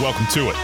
Welcome to it.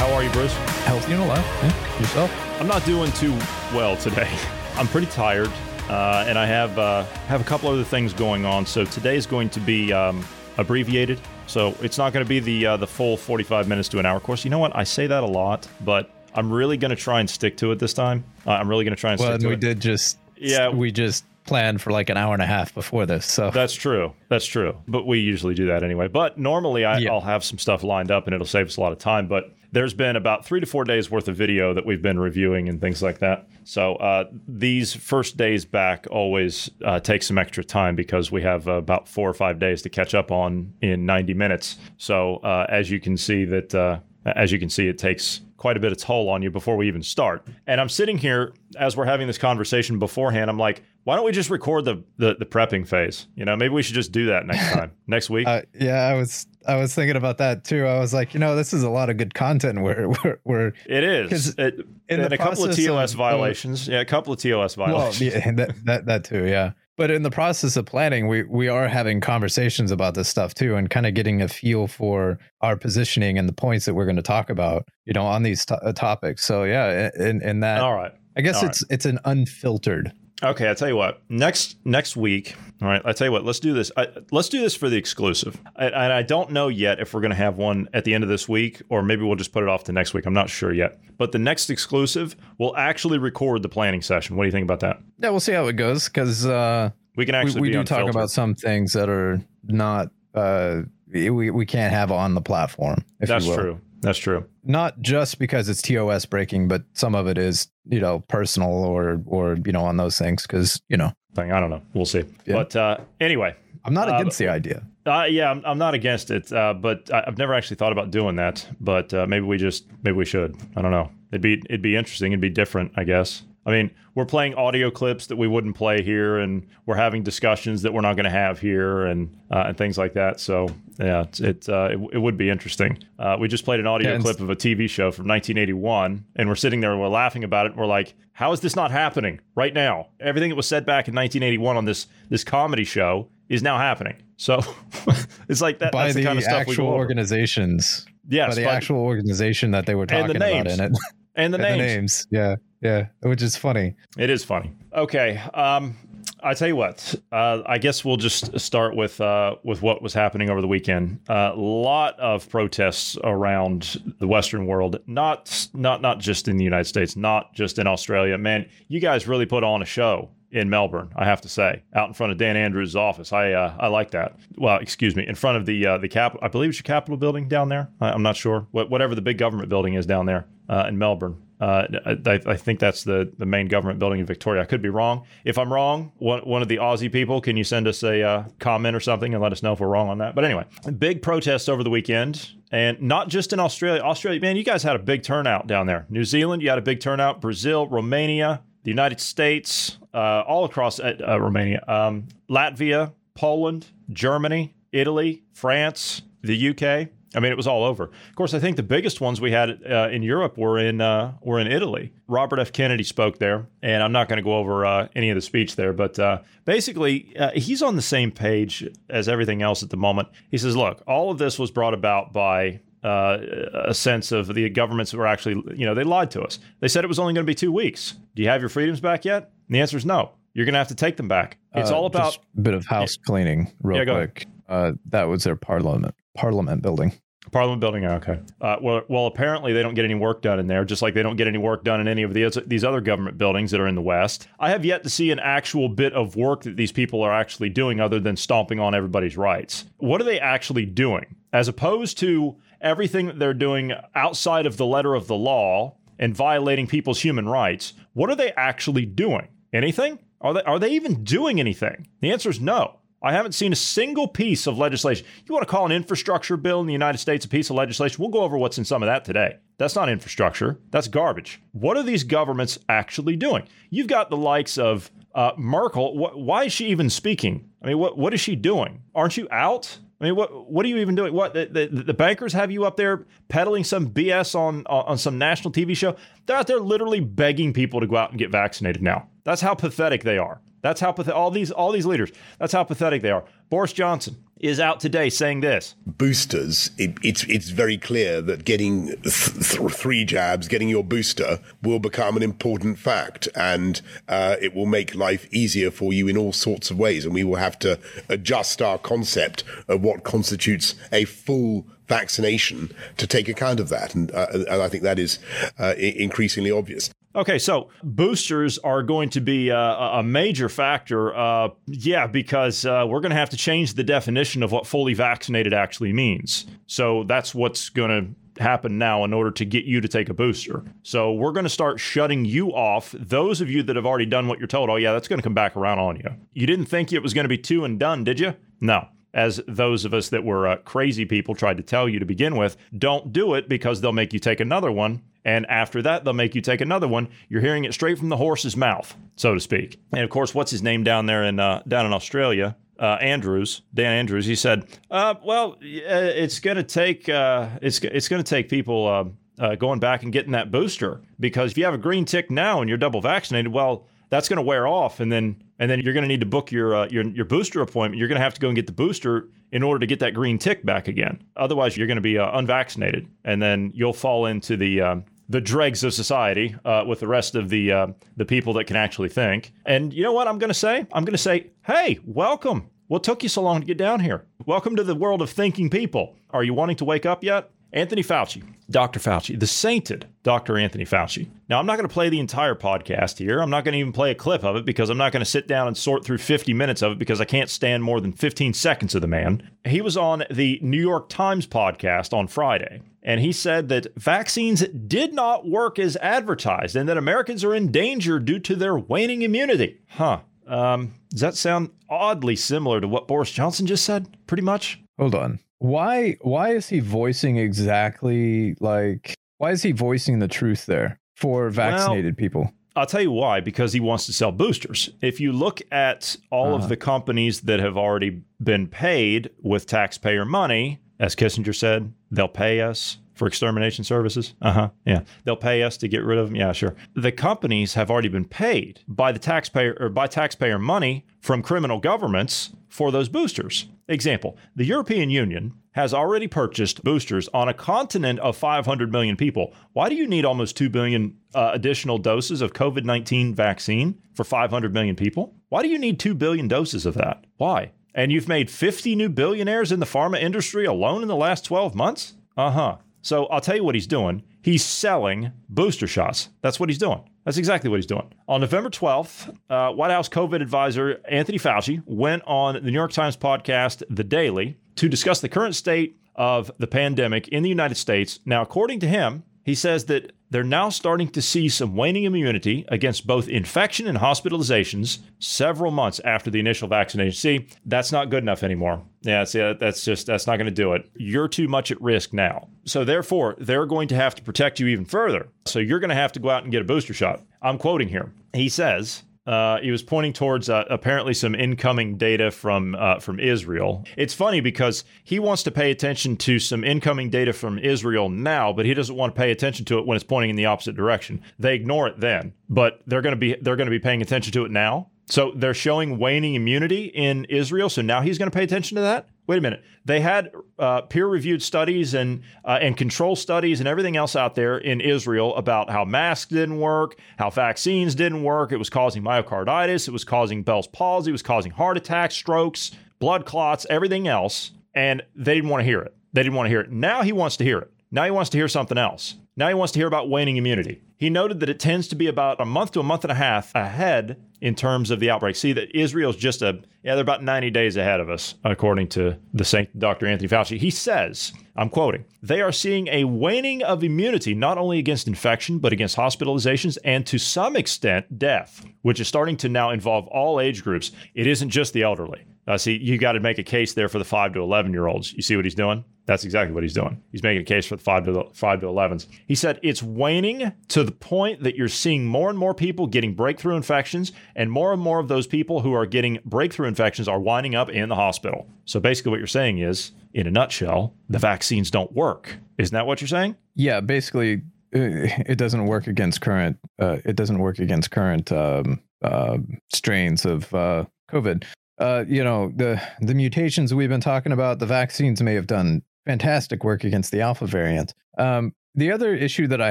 How are you, Bruce? Healthy and alive. Yeah. Yourself? I'm not doing too well today. I'm pretty tired, uh, and I have uh, have a couple other things going on. So today is going to be um, abbreviated. So it's not going to be the uh, the full 45 minutes to an hour course. You know what? I say that a lot, but I'm really going to try and stick to it this time. Uh, I'm really going to try and Well, stick and to we it. We did just Yeah. we just planned for like an hour and a half before this. So That's true. That's true. But we usually do that anyway. But normally I, Yeah. I'll have some stuff lined up and it'll save us a lot of time. But there's been about three to four days worth of video that we've been reviewing and things like that. So uh, these first days back always uh, take some extra time because we have uh, about four or five days to catch up on in 90 minutes. So uh, as you can see that uh, as you can see, it takes quite a bit of toll on you before we even start. And I'm sitting here as we're having this conversation beforehand. I'm like, why don't we just record the the, the prepping phase? You know, maybe we should just do that next time, next week. uh, yeah, I was I was thinking about that too. I was like, you know, this is a lot of good content. Where we're, we're it is. It, in and a couple of TOS of- violations. yeah, a couple of TOS well, violations. yeah, that, that that too, yeah. But in the process of planning, we we are having conversations about this stuff too, and kind of getting a feel for our positioning and the points that we're going to talk about, you know, on these to- uh, topics. So yeah, in in that, All right. I guess all it's it's an unfiltered. Okay, I tell you what. Next next week, all right. I tell you what. Let's do this. I, let's do this for the exclusive. I, and I don't know yet if we're going to have one at the end of this week, or maybe we'll just put it off to next week. I'm not sure yet. But the next exclusive, we'll actually record the planning session. What do you think about that? Yeah, we'll see how it goes because uh, We can actually we be do talk about some things that are not uh, we we can't have on the platform. If That's true. That's true. Not just because it's TOS breaking, but some of it is you know personal or or you know on those things because you know Thing. I don't know. We'll see. Yeah. But uh, anyway, I'm not Uh, against the idea. Uh, yeah, I'm, I'm not against it, uh, but I- I've never actually thought about doing that. But uh, maybe we just maybe we should. I don't know. It'd be it'd be interesting. It'd be different, I guess. I mean, we're playing audio clips that we wouldn't play here, and we're having discussions that we're not going to have here, and uh, and things like that. So yeah, it's, it, uh, it it would be interesting. Uh, we just played an audio Yeah, clip of a TV show from 1981, and we're sitting there and we're laughing about it. And we're like, how is this not happening right now? Everything that was said back in 1981 on this this comedy show is now happening. So it's like that. by that's the, the, kind of stuff we actual go over. organizations, Yes, by the but- actual organization that they were talking about in it, and the And names. the names, yeah, yeah, which is funny. It is funny. Okay. Um, I tell you what. Uh, I guess we'll just start with uh, with what was happening over the weekend. A lot of protests around the Western world. Not not not just in the United States. Not just in Australia. Man, you guys really put on a show in Melbourne. I have to say, out in front of Dan Andrews' office. I uh, I like that. Well, excuse me, in front of the uh, the cap. I believe it's your Capitol building down there. I, I'm not sure. What, whatever the big government building is down there uh, in Melbourne. Uh, I, I think that's the, the main government building in Victoria. I could be wrong. If I'm wrong, one, one of the Aussie people, can you send us a uh, comment or something and let us know if we're wrong on that? But anyway, big protests over the weekend. And not just in Australia. Australia, man, you guys had a big turnout down there. New Zealand, you had a big turnout. Brazil, Romania, the United States, uh, all across uh, uh, Romania, um, Latvia, Poland, Germany, Italy, France, the UK. I mean, it was all over. Of course, I think the biggest ones we had uh, in Europe were in uh, were in Italy. Robert F. Kennedy spoke there, and I'm not going to go over uh, any of the speech there, but basically, he's on the same page as everything else at the moment. He says, "Look, all of this was brought about by." Uh, a sense of the governments were actually, you know, they lied to us. They said it was only going to be two weeks. Do you have your freedoms back yet? And the answer is no. You're going to have to take them back. It's Uh, all about a bit of house cleaning, real Yeah, quick. Uh, that was their parliament parliament building. Parliament building. Okay. Uh, well, well, apparently they don't get any work done in there, just like they don't get any work done in any of the, these other government buildings that are in the West. I have yet to see an actual bit of work that these people are actually doing other than stomping on everybody's rights. What are they actually doing? As opposed to everything that they're doing outside of the letter of the law and violating people's human rights, What are they actually doing? Anything? Are they are they even doing anything? The answer is no. I haven't seen a single piece of legislation. You want to call an infrastructure bill in the United States a piece of legislation? We'll go over what's in some of that today. That's not infrastructure. That's garbage. What are these governments actually doing? You've got the likes of uh, Merkel. Wh- why is she even speaking? I mean, what what is she doing? Aren't you out? I mean, what what are you even doing? What the, the, the, bankers have you up there peddling some BS on on some national TV show? They're out there literally begging people to go out and get vaccinated now. That's how pathetic they are. That's how pathetic all these all these leaders. That's how pathetic they are. Boris Johnson is out today saying this: boosters. It, it's it's very clear that getting th- th- three jabs, getting your booster, will become an important fact, and uh, it will make life easier for you in all sorts of ways. And we will have to adjust our concept of what constitutes a full vaccination to take account of that. And, uh, and I think that is uh, increasingly obvious. Okay, so boosters are going to be uh, a, a major factor. Uh, yeah, because uh, we're going to have to change the definition of what fully vaccinated actually means. So that's what's going to happen now in order to get you to take a booster. So we're going to start shutting you off. Those of you that have already done what you're told, oh, yeah, that's going to come back around on you. You didn't think it was going to be two and done, did you? No as those of us that were uh, crazy people tried to tell you to begin with. Don't do it because they'll make you take another one. And after that, they'll make you take another one. You're hearing it straight from the horse's mouth, so to speak. And of course, what's his name down there in uh, down in Australia? Uh, Andrews, Dan Andrews, he said, uh, "Well, it's going to take uh, it's it's going to take people uh, uh, going back and getting that booster because if you have a green tick now and you're double vaccinated, well, that's going to wear off, and then and then you're going to need to book your uh, your your booster appointment. You're going to have to go and get the booster in order to get that green tick back again. Otherwise, you're going to be uh, unvaccinated, and then you'll fall into the um, the dregs of society uh, with the rest of the uh, the people that can actually think. And you know what I'm going to say? I'm going to say, hey, welcome. What took you so long to get down here? Welcome to the world of thinking people. Are you wanting to wake up yet? Anthony Fauci, Dr. Fauci, the sainted Dr. Anthony Fauci. Now, I'm not going to play the entire podcast here. I'm not going to even play a clip of it because I'm not going to sit down and sort through 50 minutes of it because I can't stand more than 15 seconds of the man. He was on the New York Times podcast on Friday, and he said that vaccines did not work as advertised and that Americans are in danger due to their waning immunity. Huh. Um, does that sound oddly similar to what Boris Johnson just said? Pretty much. Hold on why why is he voicing exactly like why is he voicing the truth there for vaccinated well, people? I'll tell you why because he wants to sell boosters. If you look at all uh-huh. of the companies that have already been paid with taxpayer money, as Kissinger said, they'll pay us for extermination services. Uh huh. Yeah. They'll pay us to get rid of them. Yeah, sure. The companies have already been paid by the taxpayer or by taxpayer money from criminal governments for those boosters. Example The European Union has already purchased boosters on a continent of 500 million people. Why do you need almost 2 billion uh, additional doses of COVID 19 vaccine for 500 million people? Why do you need 2 billion doses of that? Why? And you've made 50 new billionaires in the pharma industry alone in the last 12 months? Uh huh. So I'll tell you what he's doing. He's selling booster shots. That's what he's doing. That's exactly what he's doing. On November 12th, uh, White House COVID advisor Anthony Fauci went on the New York Times podcast, The Daily, to discuss the current state of the pandemic in the United States. Now, according to him, he says that they're now starting to see some waning immunity against both infection and hospitalizations several months after the initial vaccination. See, that's not good enough anymore. Yeah, see, that's just that's not going to do it. You're too much at risk now. So therefore, they're going to have to protect you even further. So you're going to have to go out and get a booster shot. I'm quoting here. He says, uh, he was pointing towards uh, apparently some incoming data from uh, from Israel. It's funny because he wants to pay attention to some incoming data from Israel now, but he doesn't want to pay attention to it when it's pointing in the opposite direction. They ignore it then, but they're going to be they're going to be paying attention to it now. So they're showing waning immunity in Israel. So now he's going to pay attention to that. Wait a minute. They had uh, peer-reviewed studies and uh, and control studies and everything else out there in Israel about how masks didn't work, how vaccines didn't work. It was causing myocarditis. It was causing Bell's palsy. It was causing heart attacks, strokes, blood clots, everything else. And they didn't want to hear it. They didn't want to hear it. Now he wants to hear it. Now he wants to hear something else. Now he wants to hear about waning immunity. He noted that it tends to be about a month to a month and a half ahead in terms of the outbreak. See that Israel's just a yeah, they're about 90 days ahead of us, according to the Saint Dr. Anthony Fauci. He says, I'm quoting, they are seeing a waning of immunity not only against infection, but against hospitalizations and to some extent death, which is starting to now involve all age groups. It isn't just the elderly. Uh, see, you got to make a case there for the five to 11 year olds. You see what he's doing? That's exactly what he's doing. He's making a case for the five to five to 11s. He said it's waning to the point that you're seeing more and more people getting breakthrough infections, and more and more of those people who are getting breakthrough infections are winding up in the hospital. So basically, what you're saying is, in a nutshell, the vaccines don't work. Isn't that what you're saying? Yeah, basically, uh, it doesn't work against current. Uh, it doesn't work against current um, uh, strains of uh, COVID uh, you know, the the mutations we've been talking about, the vaccines may have done fantastic work against the alpha variant. Um, the other issue that I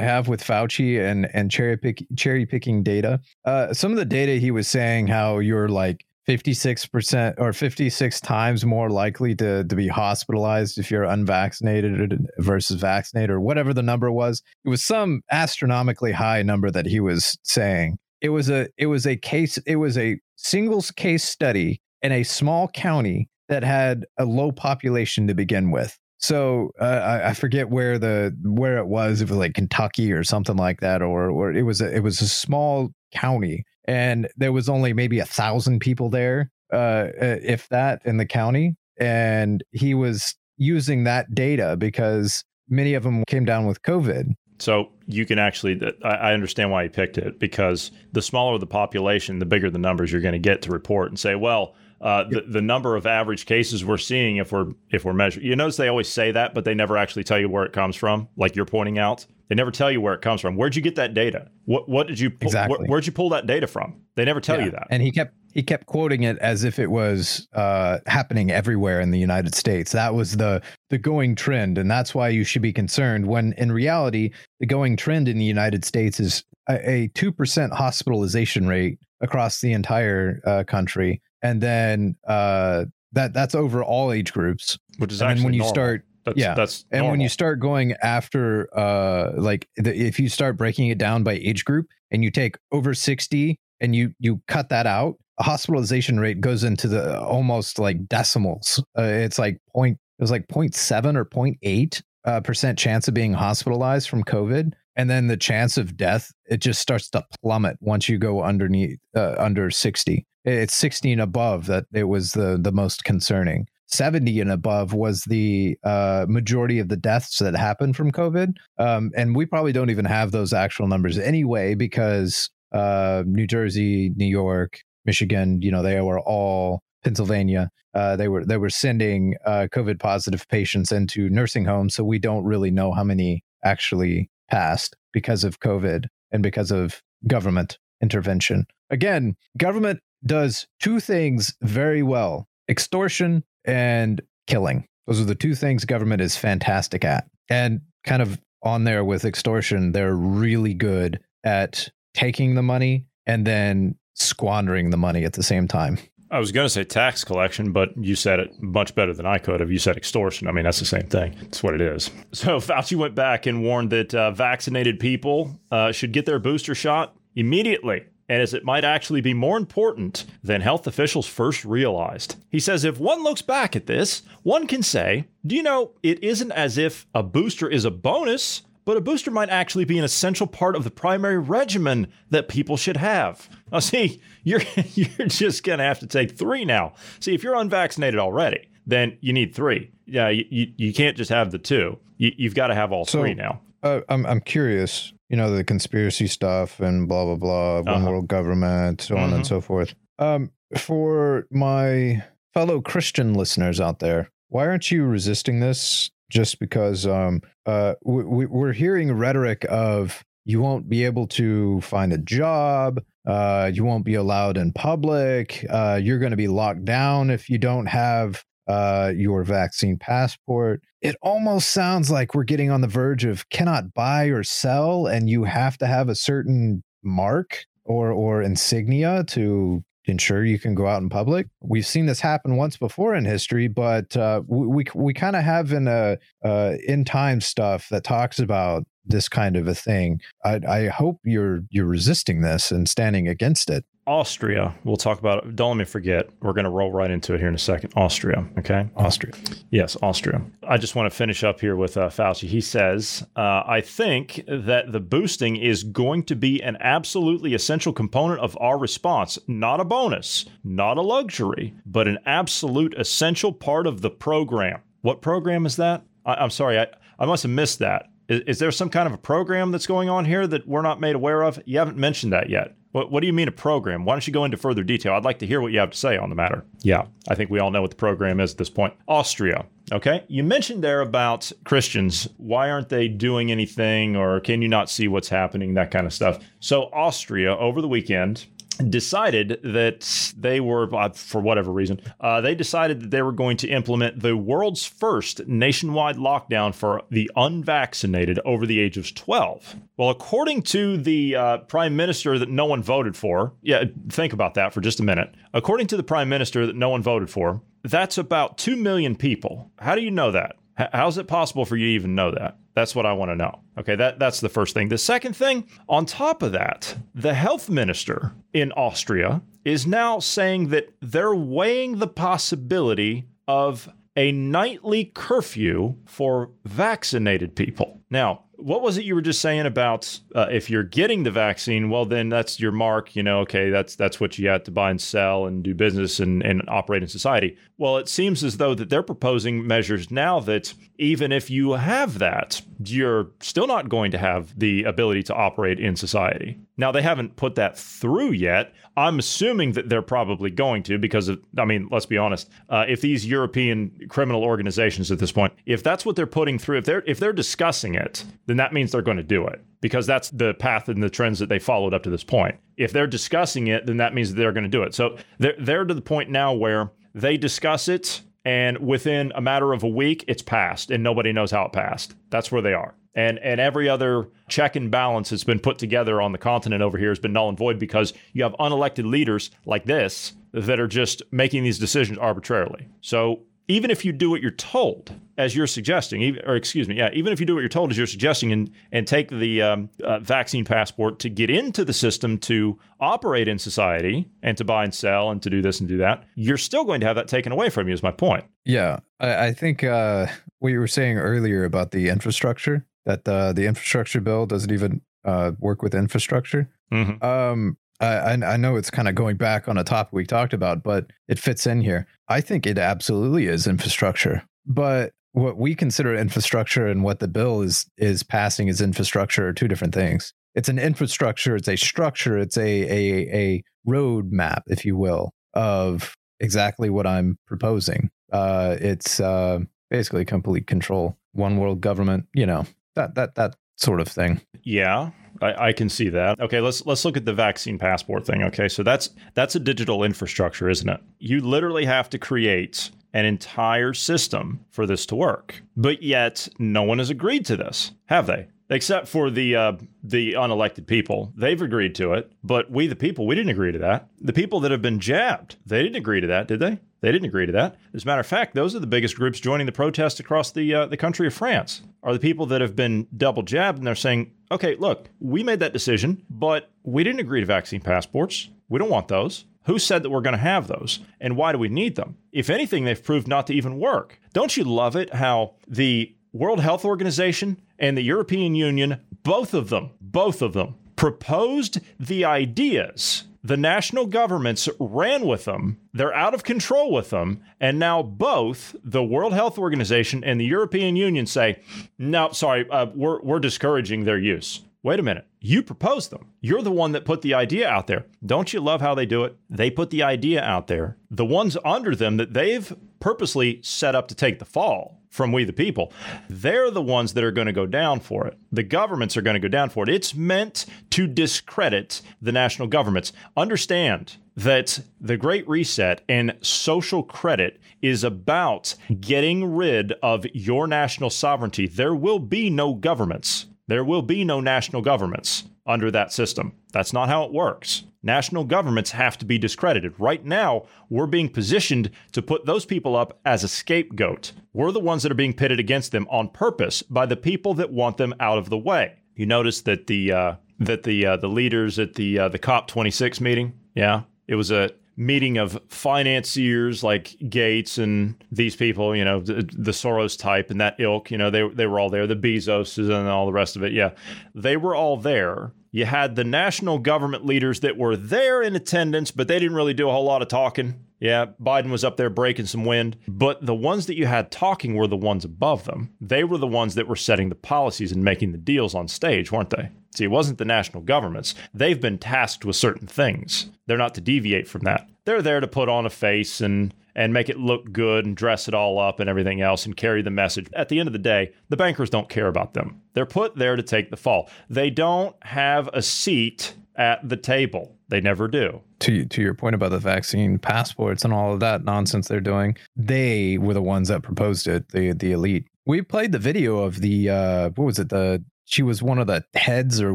have with Fauci and and cherry pick cherry picking data, uh, some of the data he was saying how you're like 56% or 56 times more likely to, to be hospitalized if you're unvaccinated versus vaccinated or whatever the number was. It was some astronomically high number that he was saying. It was a it was a case it was a single case study in a small county that had a low population to begin with. So uh, I, I, forget where the where it was. It was like Kentucky or something like that, or or it was a, it was a small county, and there was only maybe a thousand people there, uh, uh if that, in the county. And he was using that data because many of them came down with COVID. So you can actually, I understand why he picked it because the smaller the population, the bigger the numbers you're going to get to report and say, well, uh, the, the number of average cases we're seeing if we're if we're measuring. You notice they always say that, but they never actually tell you where it comes from. Like you're pointing out, they never tell you where it comes from. Where'd you get that data? What what did you pull, exactly? Wh- where'd you pull that data from? They never tell yeah. you that. And he kept he kept quoting it as if it was uh, happening everywhere in the United States. That was the the going trend, and that's why you should be concerned. When in reality, the going trend in the United States is a two percent hospitalization rate across the entire uh, country, and then uh, that that's over all age groups. Which is and actually when you normal. start. That's, yeah, that's and when you start going after, uh, like the, if you start breaking it down by age group, and you take over sixty, and you you cut that out, a hospitalization rate goes into the almost like decimals. Uh, it's like point it was like 0.7 or 0.8 uh, percent chance of being hospitalized from COVID, and then the chance of death it just starts to plummet once you go underneath uh, under 60 it's 60 and above that it was the the most concerning. 70 and above was the uh, majority of the deaths that happened from covid. Um, and we probably don't even have those actual numbers anyway because uh, new jersey new york michigan you know they were all pennsylvania uh, they were they were sending uh, covid positive patients into nursing homes so we don't really know how many actually passed because of covid and because of government intervention again government does two things very well extortion and killing. Those are the two things government is fantastic at. And kind of on there with extortion, they're really good at taking the money and then squandering the money at the same time. I was going to say tax collection, but you said it much better than I could have. You said extortion. I mean, that's the same thing. That's what it is. So Fauci went back and warned that uh, vaccinated people uh, should get their booster shot immediately and as it might actually be more important than health officials first realized. He says if one looks back at this, one can say, do you know, it isn't as if a booster is a bonus, but a booster might actually be an essential part of the primary regimen that people should have. Now, see, you're, you're just going to have to take three now. See, if you're unvaccinated already, then you need three. Yeah, you, you, you can't just have the two. You, have got to have all so, three now. Uh, I'm, I'm curious you know, the conspiracy stuff and blah blah blah, one uh-huh. world government, so on and mm-hmm. so forth. Um, for my fellow Christian listeners out there, why aren't you resisting this? Just because um, uh, we, we're hearing rhetoric of you won't be able to find a job, uh, you won't be allowed in public, uh, you're going to be locked down if you don't have uh, your vaccine passport. It almost sounds like we're getting on the verge of cannot buy or sell, and you have to have a certain mark or or insignia to ensure you can go out in public. We've seen this happen once before in history, but uh, we we, we kind of have in a uh, in time stuff that talks about this kind of a thing. I, I hope you're you're resisting this and standing against it. Austria. We'll talk about it. Don't let me forget. We're going to roll right into it here in a second. Austria. Okay. Austria. Yes, Austria. I just want to finish up here with uh, Fauci. He says, uh, I think that the boosting is going to be an absolutely essential component of our response, not a bonus, not a luxury, but an absolute essential part of the program. What program is that? I, am sorry. I, I must have missed that. Is, is there some kind of a program that's going on here that we're not made aware of? You haven't mentioned that yet. What, what do you mean a program? Why don't you go into further detail? I'd like to hear what you have to say on the matter. Yeah, I think we all know what the program is at this point. Austria. Okay. You mentioned there about Christians. Why aren't they doing anything or can you not see what's happening? That kind of stuff. So, Austria over the weekend decided that they were, uh, for whatever reason, uh, they decided that they were going to implement the world's first nationwide lockdown for the unvaccinated over the age of 12. Well, according to the uh, prime minister that no one voted for, yeah, think about that for just a minute. According to the prime minister that no one voted for, that's about 2 million people. How do you know that? How is it possible for you to even know that? That's what I want to know. Okay, that, that's the first thing. The second thing, on top of that, the health minister in Austria is now saying that they're weighing the possibility of a nightly curfew for vaccinated people. Now, what was it you were just saying about uh, if you're getting the vaccine? Well, then that's your mark. You know, okay, that's that's what you have to buy and sell and do business and, and operate in society. Well, it seems as though that they're proposing measures now that even if you have that, you're still not going to have the ability to operate in society. Now, they haven't put that through yet. I'm assuming that they're probably going to because, of, I mean, let's be honest. Uh, if these European criminal organizations at this point, if that's what they're putting through, if they're if they're discussing it, then that means they're going to do it because that's the path and the trends that they followed up to this point. If they're discussing it, then that means they're going to do it. So they're they're to the point now where they discuss it and within a matter of a week it's passed and nobody knows how it passed that's where they are and and every other check and balance that's been put together on the continent over here has been null and void because you have unelected leaders like this that are just making these decisions arbitrarily so even if you do what you're told, as you're suggesting, or excuse me, yeah, even if you do what you're told as you're suggesting and, and take the um, uh, vaccine passport to get into the system to operate in society and to buy and sell and to do this and do that, you're still going to have that taken away from you, is my point. Yeah. I, I think uh, what you were saying earlier about the infrastructure, that uh, the infrastructure bill doesn't even uh, work with infrastructure. Mm-hmm. Um, I, I know it's kind of going back on a topic we talked about, but it fits in here. I think it absolutely is infrastructure. But what we consider infrastructure and what the bill is is passing is infrastructure are two different things. It's an infrastructure, it's a structure, it's a a a road map, if you will, of exactly what I'm proposing. Uh, it's uh, basically complete control, one world government, you know, that that that sort of thing. Yeah, I, I, can see that. Okay, let's let's look at the vaccine passport thing. Okay, so that's that's a digital infrastructure, isn't it? You literally have to create an entire system for this to work, but yet no one has agreed to this, have they? Except for the uh, the unelected people, they've agreed to it. But we, the people, we didn't agree to that. The people that have been jabbed, they didn't agree to that, did they? They didn't agree to that. As a matter of fact, those are the biggest groups joining the protest across the uh, the country of France. Are the people that have been double jabbed and they're saying, "Okay, look, we made that decision, but we didn't agree to vaccine passports. We don't want those." Who said that we're going to have those? And why do we need them? If anything, they've proved not to even work. Don't you love it how the World Health Organization and the European Union, both of them, both of them, proposed the ideas the national governments ran with them. They're out of control with them. And now both the World Health Organization and the European Union say, no, sorry, uh, we're, we're discouraging their use. Wait a minute. You proposed them. You're the one that put the idea out there. Don't you love how they do it? They put the idea out there. The ones under them that they've purposely set up to take the fall from we the people, they're the ones that are going to go down for it. The governments are going to go down for it. It's meant to discredit the national governments. Understand that the Great Reset and social credit is about getting rid of your national sovereignty. There will be no governments. There will be no national governments under that system. That's not how it works national governments have to be discredited. Right now, we're being positioned to put those people up as a scapegoat. We're the ones that are being pitted against them on purpose by the people that want them out of the way. You notice that the uh, that the uh, the leaders at the uh, the COP 26 meeting, yeah, it was a meeting of financiers like Gates and these people, you know, the, the, Soros type and that ilk, you know, they they were all there, the Bezos and all the rest of it. Yeah. They were all there. You had the national government leaders that were there in attendance, but they didn't really do a whole lot of talking. Yeah, Biden was up there breaking some wind, but the ones that you had talking were the ones above them. They were the ones that were setting the policies and making the deals on stage, weren't they? See, it wasn't the national governments. They've been tasked with certain things. They're not to deviate from that. They're there to put on a face and and make it look good and dress it all up and everything else and carry the message. At the end of the day, the bankers don't care about them. They're put there to take the fall. They don't have a seat at the table. They never do. To to your point about the vaccine passports and all of that nonsense they're doing, they were the ones that proposed it. The the elite. We played the video of the uh, what was it the she was one of the heads or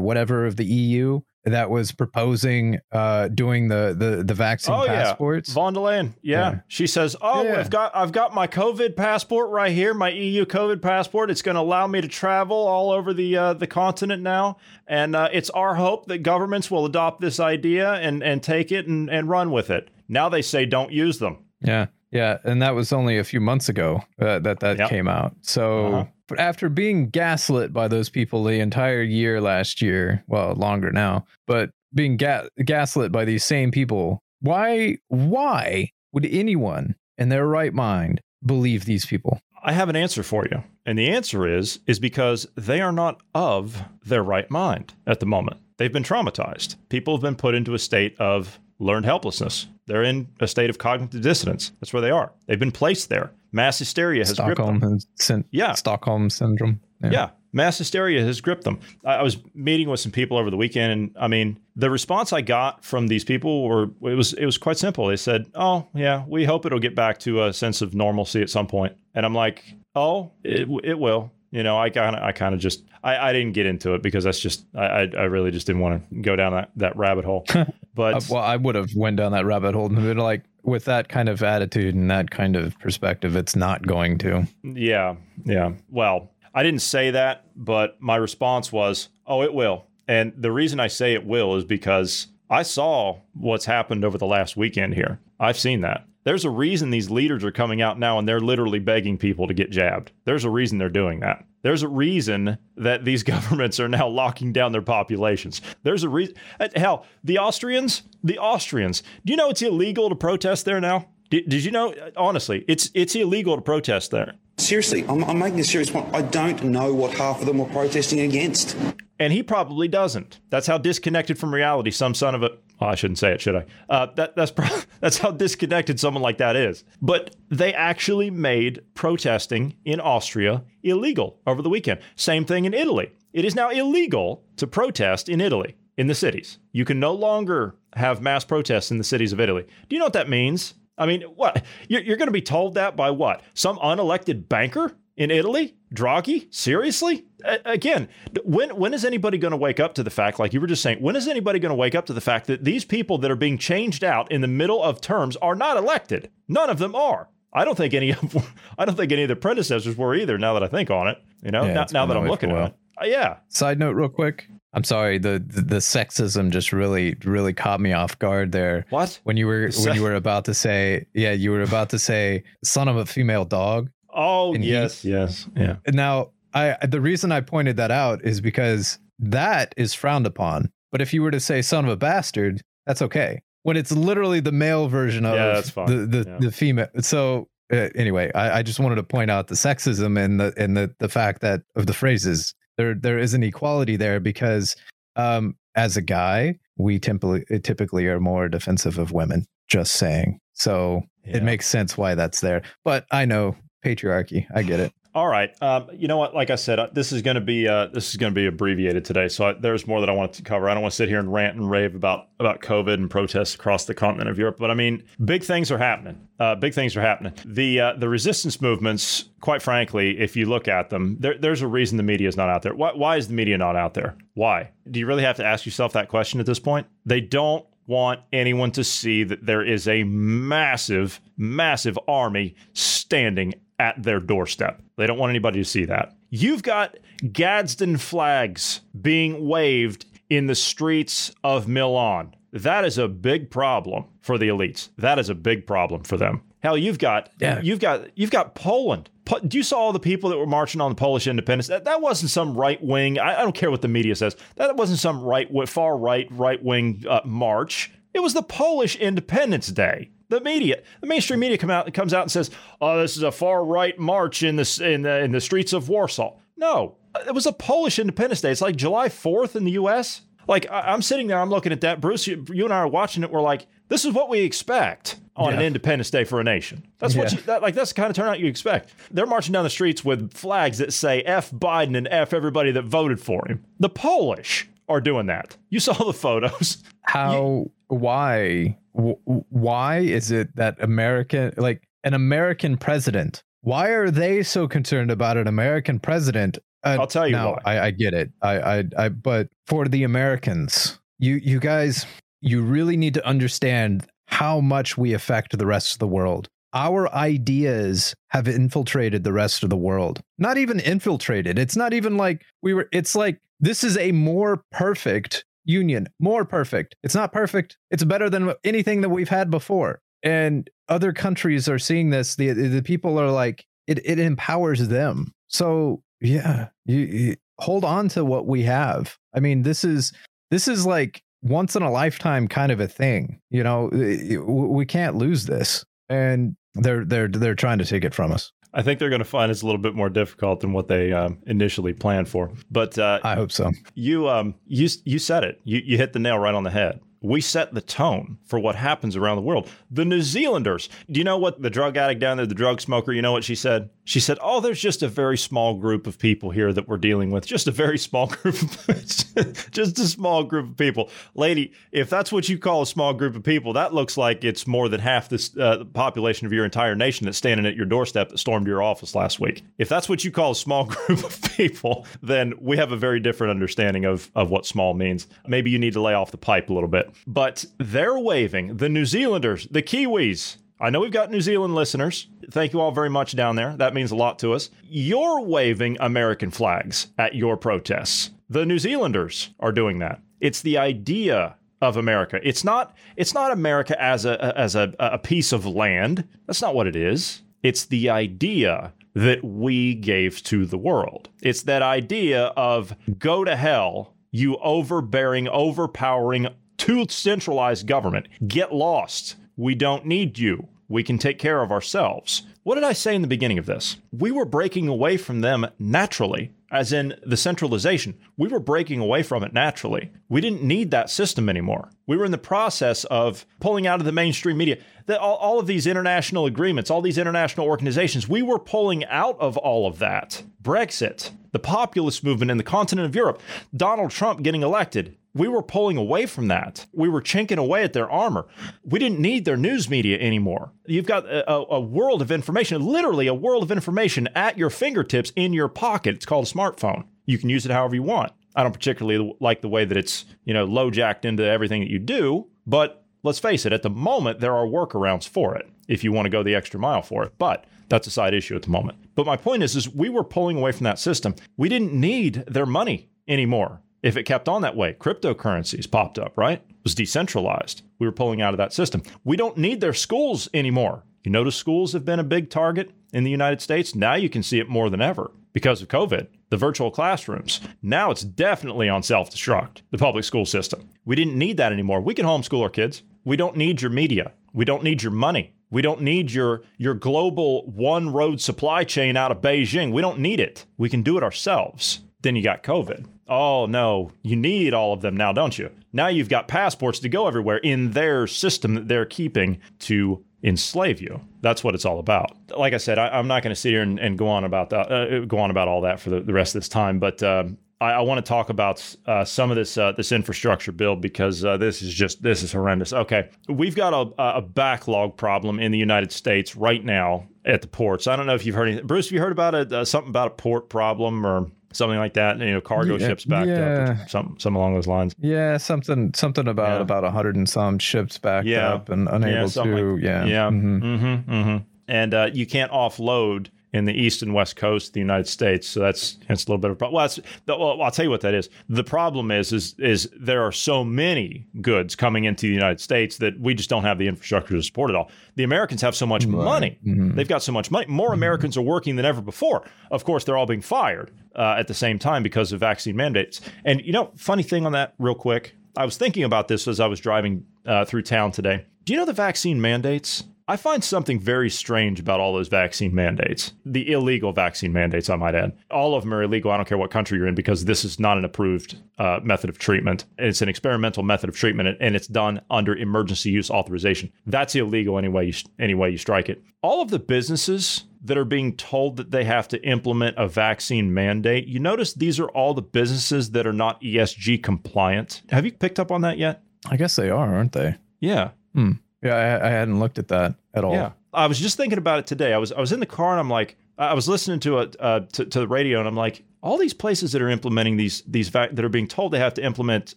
whatever of the EU that was proposing uh, doing the the the vaccine oh, passports. Yeah. Von der Leyen, yeah. yeah. She says, "Oh, yeah. I've got I've got my COVID passport right here, my EU COVID passport. It's going to allow me to travel all over the uh, the continent now, and uh, it's our hope that governments will adopt this idea and and take it and and run with it." Now they say don't use them. Yeah. Yeah, and that was only a few months ago uh, that that yep. came out. So uh-huh. After being gaslit by those people the entire year last year, well, longer now, but being ga- gaslit by these same people, why why would anyone in their right mind believe these people? I have an answer for you. And the answer is is because they are not of their right mind at the moment. They've been traumatized. People have been put into a state of learned helplessness. They're in a state of cognitive dissonance. That's where they are. They've been placed there. Mass hysteria has Stockholm gripped them. yeah. Stockholm syndrome. Yeah. yeah. Mass hysteria has gripped them. I was meeting with some people over the weekend, and I mean, the response I got from these people were it was it was quite simple. They said, "Oh, yeah, we hope it'll get back to a sense of normalcy at some point." And I'm like, "Oh, it, it will." You know, I kind of, I kind of just, I, I didn't get into it because that's just, I, I really just didn't want to go down that, that rabbit hole. But uh, well, I would have went down that rabbit hole, and like with that kind of attitude and that kind of perspective, it's not going to. Yeah, yeah. Well, I didn't say that, but my response was, "Oh, it will." And the reason I say it will is because I saw what's happened over the last weekend here. I've seen that. There's a reason these leaders are coming out now and they're literally begging people to get jabbed. There's a reason they're doing that. There's a reason that these governments are now locking down their populations. There's a reason. Uh, hell, the Austrians, the Austrians. Do you know it's illegal to protest there now? Did, did you know? Honestly, it's it's illegal to protest there. Seriously, I'm, I'm making a serious point. I don't know what half of them were protesting against. And he probably doesn't. That's how disconnected from reality some son of a I shouldn't say it, should I? Uh, that, that's pro- that's how disconnected someone like that is. But they actually made protesting in Austria illegal over the weekend. Same thing in Italy. It is now illegal to protest in Italy in the cities. You can no longer have mass protests in the cities of Italy. Do you know what that means? I mean, what? You're, you're going to be told that by what? Some unelected banker? In Italy? Draghi? Seriously? again, when when is anybody going to wake up to the fact, like you were just saying, when is anybody going to wake up to the fact that these people that are being changed out in the middle of terms are not elected? None of them are. I don't think any of I don't think any of the predecessors were either. Now that I think on it, you know, yeah, now, now that I'm looking at it, uh, yeah. Side note, real quick. I'm sorry. The, the, the sexism just really really caught me off guard there. What? When you were when you were about to say yeah you were about to say son of a female dog. Oh yes, he, yes, yeah. Now, I the reason I pointed that out is because that is frowned upon. But if you were to say "son of a bastard," that's okay. When it's literally the male version of yeah, that's fine. the the, yeah. the female. So uh, anyway, I, I, just wanted to point out the sexism and the and the the fact that of the phrases there there is an equality there because um, as a guy we typically typically are more defensive of women. Just saying. So yeah. it makes sense why that's there. But I know patriarchy. I get it. All right. Um, you know what? Like I said, uh, this is going to be uh, this is going to be abbreviated today. So I, there's more that I want to cover. I don't want to sit here and rant and rave about about COVID and protests across the continent of Europe. But I mean, big things are happening. Uh, big things are happening. The uh, the resistance movements, quite frankly, if you look at them, there, there's a reason the media is not out there. Why, why is the media not out there? Why? Do you really have to ask yourself that question at this point? They don't want anyone to see that there is a massive, massive army standing at their doorstep. They don't want anybody to see that. You've got Gadsden flags being waved in the streets of Milan. That is a big problem for the elites. That is a big problem for them. Hell, you've got Yeah. you've got you've got Poland. Po- Do you saw all the people that were marching on the Polish independence? That, that wasn't some right wing. I, I don't care what the media says. That wasn't some right far right right wing uh, march. It was the Polish Independence Day. The media, the mainstream media, come out comes out and says, "Oh, this is a far right march in the in the in the streets of Warsaw." No, it was a Polish Independence Day. It's like July Fourth in the U.S. Like I, I'm sitting there, I'm looking at that. Bruce, you, you and I are watching it. We're like, this is what we expect on an Independence Day for a nation. That's what Yeah. you, that, like that's the kind of turnout you expect. They're marching down the streets with flags that say "F Biden" and "F everybody that voted for him." The Polish are doing that. You saw the photos. How? Why? W- why is it that American, like an American president, why are they so concerned about an American president? Uh, I'll tell you now, why. I, I get it. I, I, I, but for the Americans, you, you guys, you really need to understand how much we affect the rest of the world. Our ideas have infiltrated the rest of the world. Not even infiltrated. It's not even like we were, it's like this is a more perfect union, more perfect. It's not perfect. It's better than anything that we've had before. And other countries are seeing this. The, the people are like, it, it empowers them. So yeah, you, you hold on to what we have. I mean, this is, this is like once in a lifetime kind of a thing. You know, we can't lose this. And they're they're they're trying to take it from us. I think they're going to find it's a little bit more difficult than what they um, initially planned for. But uh, I hope so. you um you you said it. You you hit the nail right on the head. We set the tone for what happens around the world. The New Zealanders. Do you know what the drug addict down there, the drug smoker? You know what she said? She said, "Oh, there's just a very small group of people here that we're dealing with. Just a very small group. Of, just a small group of people, lady. If that's what you call a small group of people, that looks like it's more than half this uh, population of your entire nation that's standing at your doorstep that stormed your office last week. If that's what you call a small group of people, then we have a very different understanding of of what small means. Maybe you need to lay off the pipe a little bit. But they're waving the New Zealanders, the Kiwis. I know we've got New Zealand listeners. Thank you all very much down there. That means a lot to us. You're waving American flags at your protests. The New Zealanders are doing that. It's the idea of America. It's not it's not America as a as a, a piece of land. That's not what it is. It's the idea that we gave to the world. It's that idea of go to hell, you overbearing, overpowering, too centralized government. Get lost. We don't need you. We can take care of ourselves. What did I say in the beginning of this? We were breaking away from them naturally, as in the centralization. We were breaking away from it naturally. We didn't need that system anymore. We were in the process of pulling out of the mainstream media. The, all, all of these international agreements, all these international organizations, we were pulling out of all of that. Brexit, the populist movement in the continent of Europe, Donald Trump getting elected. We were pulling away from that. We were chinking away at their armor. We didn't need their news media anymore. You've got a, a, world of information, literally a world of information at your fingertips in your pocket. It's called a smartphone. You can use it however you want. I don't particularly like the way that it's, you know, low jacked into everything that you do, but let's face it, at the moment, there are workarounds for it if you want to go the extra mile for it. But that's a side issue at the moment. But my point is, is we were pulling away from that system. We didn't need their money anymore. If it kept on that way, cryptocurrencies popped up, right? It was decentralized. We were pulling out of that system. We don't need their schools anymore. You notice schools have been a big target in the United States. Now you can see it more than ever because of COVID. The virtual classrooms. Now it's definitely on self destruct, the public school system. We didn't need that anymore. We can homeschool our kids. We don't need your media. We don't need your money. We don't need your your global one road supply chain out of Beijing. We don't need it. We can do it ourselves. Then you got COVID. Oh no, you need all of them now, don't you? Now you've got passports to go everywhere in their system that they're keeping to enslave you. That's what it's all about. Like I said, I, am not going to sit here and, and, go on about that, uh, go on about all that for the, the rest of this time. But um, I, I want to talk about uh, some of this uh, this infrastructure bill because uh, this is just this is horrendous. Okay, we've got a, a backlog problem in the United States right now at the ports. I don't know if you've heard anything. Bruce, have you heard about it? Uh, something about a port problem or something like that. You know, cargo Yeah, ships backed up, yeah. or some some along those lines. Yeah, something something about Yeah. about a hundred and some ships backed up and unable to. like- yeah, yeah, Mhm. mm-hmm, mm-hmm. And uh, you can't offload in the east and west coast of the United States. So that's that's a little bit of a problem. Well, that's, well, I'll tell you what that is. The problem is is is there are so many goods coming into the United States that we just don't have the infrastructure to support it all. The Americans have so much right. money; mm-hmm. they've got so much money. More mm-hmm. Americans are working than ever before. Of course, they're all being fired uh, at the same time because of vaccine mandates. And you know, funny thing on that, real quick. I was thinking about this as I was driving uh, through town today. Do you know the vaccine mandates? I find something very strange about all those vaccine mandates. The illegal vaccine mandates, I might add. All of them are illegal. I don't care what country you're in because this is not an approved uh, method of treatment. It's an experimental method of treatment and it's done under emergency use authorization. That's illegal anyway you, any way you strike it. All of the businesses that are being told that they have to implement a vaccine mandate, you notice these are all the businesses that are not ESG compliant. Have you picked up on that yet? I guess they are, aren't they? Yeah. Hmm. Yeah, I, I, hadn't looked at that at all. Yeah, I was just thinking about it today. I was I was in the car and I'm like, I was listening to it uh, to, to the radio and I'm like, all these places that are implementing these these that are being told they have to implement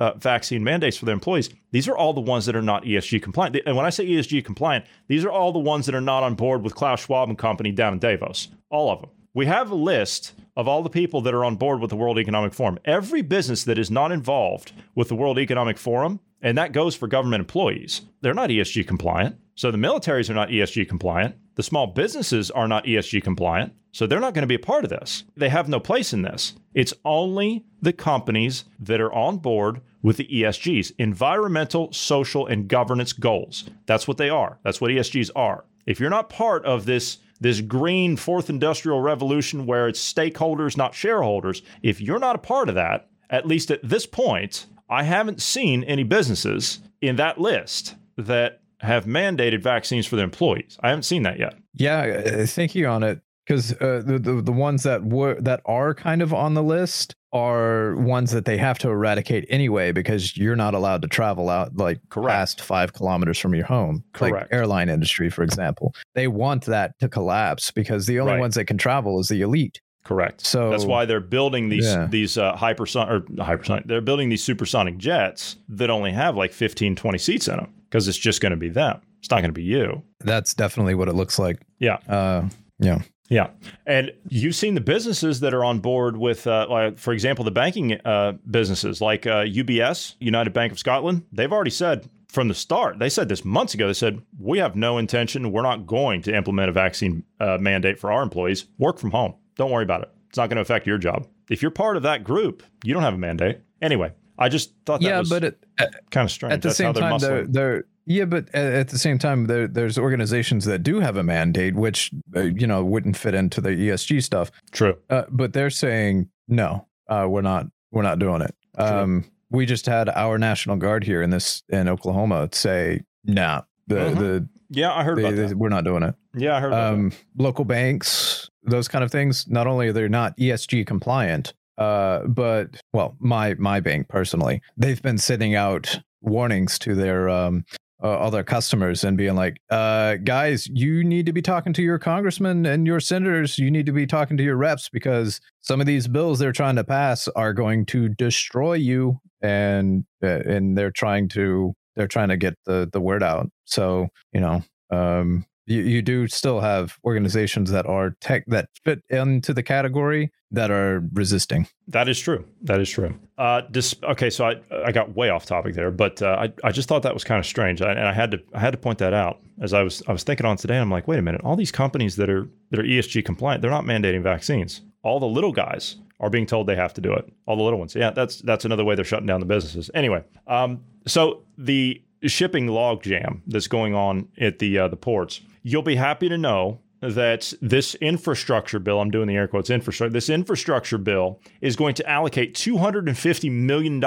uh, vaccine mandates for their employees. These are all the ones that are not ESG compliant. And when I say ESG compliant, these are all the ones that are not on board with Klaus Schwab and company down in Davos. All of them. We have a list of all the people that are on board with the World Economic Forum. Every business that is not involved with the World Economic Forum, and that goes for government employees, they're not ESG compliant. So the militaries are not ESG compliant. The small businesses are not ESG compliant. So they're not going to be a part of this. They have no place in this. It's only the companies that are on board with the ESGs, environmental, social, and governance goals. That's what they are. That's what ESGs are. If you're not part of this this green fourth industrial revolution where it's stakeholders, not shareholders, if you're not a part of that, at least at this point, I haven't seen any businesses in that list that have mandated vaccines for their employees. I haven't seen that yet. Yeah, thank you on it, because uh, the, the the ones that were that are kind of on the list are ones that they have to eradicate anyway because you're not allowed to travel out like Correct. past five kilometers from your home. Correct. Like airline industry, for example, they want that to collapse because the only right. ones that can travel is the elite. Correct. So that's why they're building these yeah. these uh, hypersonic or hypersonic. They're building these supersonic jets that only have like 15, 20 seats in them because it's just going to be them. It's not going to be you. That's definitely what it looks like. Yeah. Uh, yeah. Yeah, and you've seen the businesses that are on board with, uh, like, for example, the banking uh, businesses like uh, UBS, United Bank of Scotland. They've already said from the start. They said this months ago. They said we have no intention. We're not going to implement a vaccine uh, mandate for our employees. Work from home. Don't worry about it. It's not going to affect your job. If you're part of that group, you don't have a mandate. Anyway, I just thought that yeah, was but it, kind of strange. At the That's same time, they're, they're yeah, but at the same time, there, there's organizations that do have a mandate, which uh, you know wouldn't fit into the ESG stuff. True, uh, but they're saying no, uh, we're not, we're not doing it. Um, we just had our National Guard here in this in Oklahoma say, nah, the mm-hmm. the yeah, I heard they, about they. We're not doing it. Yeah, I heard. Um, local banks, those kind of things. Not only are they not ESG compliant, uh, but well, my my bank personally, they've been sending out warnings to their um, uh, other customers and being like, uh, guys, you need to be talking to your congressmen and your senators. You need to be talking to your reps because some of these bills they're trying to pass are going to destroy you, and uh, and they're trying to they're trying to get the the word out. So you know, um, you, you do still have organizations that are tech that fit into the category that are resisting. That is true. That is true. Uh, dis- okay, so I I got way off topic there, but uh, I I just thought that was kind of strange, I, and I had to I had to point that out as I was I was thinking on today. I'm like, wait a minute, all these companies that are that are ESG compliant, they're not mandating vaccines. All the little guys are being told they have to do it. All the little ones. Yeah, that's that's another way they're shutting down the businesses. Anyway, um, so the shipping logjam that's going on at the uh, the ports you'll be happy to know that this infrastructure bill, I'm doing the air quotes infrastructure, this infrastructure bill is going to allocate $250 million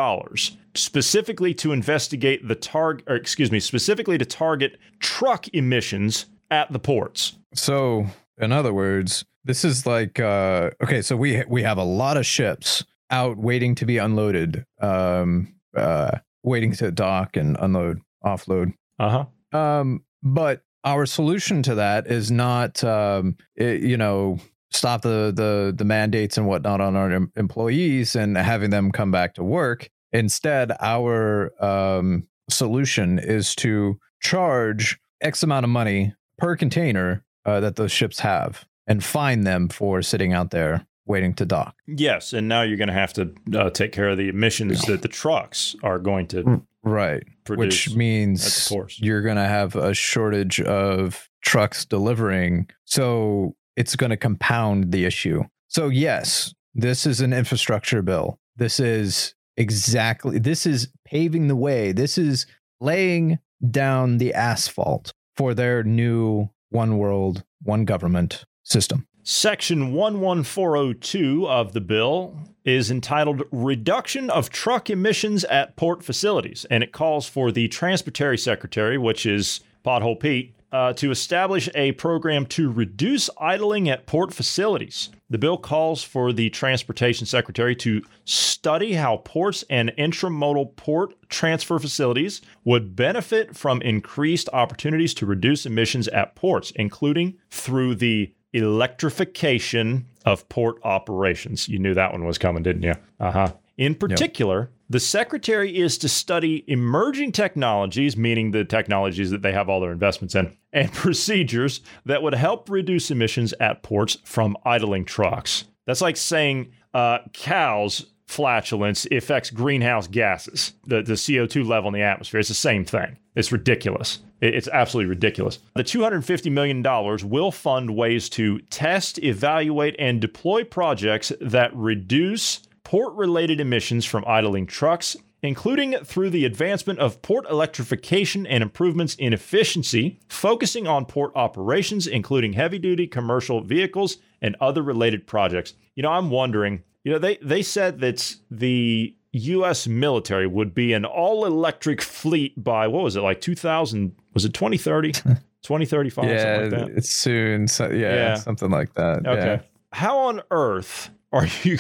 specifically to investigate the target, or excuse me, specifically to target truck emissions at the ports. So, in other words, this is like, uh, okay, so we, we have a lot of ships out waiting to be unloaded, um, uh, waiting to dock and unload, offload. Uh huh. Um, but our solution to that is not, um, it, you know, stop the, the the mandates and whatnot on our em- employees and having them come back to work. Instead, our um, solution is to charge X amount of money per container uh, that those ships have. and fine them for sitting out there waiting to dock. Yes, and now you're going to have to uh, take care of the emissions that the trucks are going to Right. produce. Which means at the ports. you're going to have a shortage of trucks delivering. So it's going to compound the issue. So, yes, this is an infrastructure bill. This is exactly, this is paving the way. This is laying down the asphalt for their new one world, one government system. Section 11402 of the bill is entitled Reduction of Truck Emissions at Port Facilities, and it calls for the Transportary Secretary, which is Pothole Pete, uh, to establish a program to reduce idling at port facilities. The bill calls for the Transportation Secretary to study how ports and intermodal port transfer facilities would benefit from increased opportunities to reduce emissions at ports, including through the electrification of port operations. You knew that one was coming, didn't you? Uh huh. In particular, the secretary is to study emerging technologies, meaning the technologies that they have all their investments in, and procedures that would help reduce emissions at ports from idling trucks. That's like saying uh, cows flatulence affects greenhouse gases, the, the CO2 level in the atmosphere. It's the same thing. It's ridiculous. It- It's absolutely ridiculous. The $250 million will fund ways to test, evaluate, and deploy projects that reduce port related emissions from idling trucks, including through the advancement of port electrification and improvements in efficiency, focusing on port operations, including heavy duty commercial vehicles and other related projects. You know, I'm wondering, you know, they, they said that the U.S. military would be an all electric fleet by, what was it, like 2000, was it 2030? 2035, yeah, something like that. it's soon. So, yeah, Yeah. something like that. Okay. Yeah. How on earth are you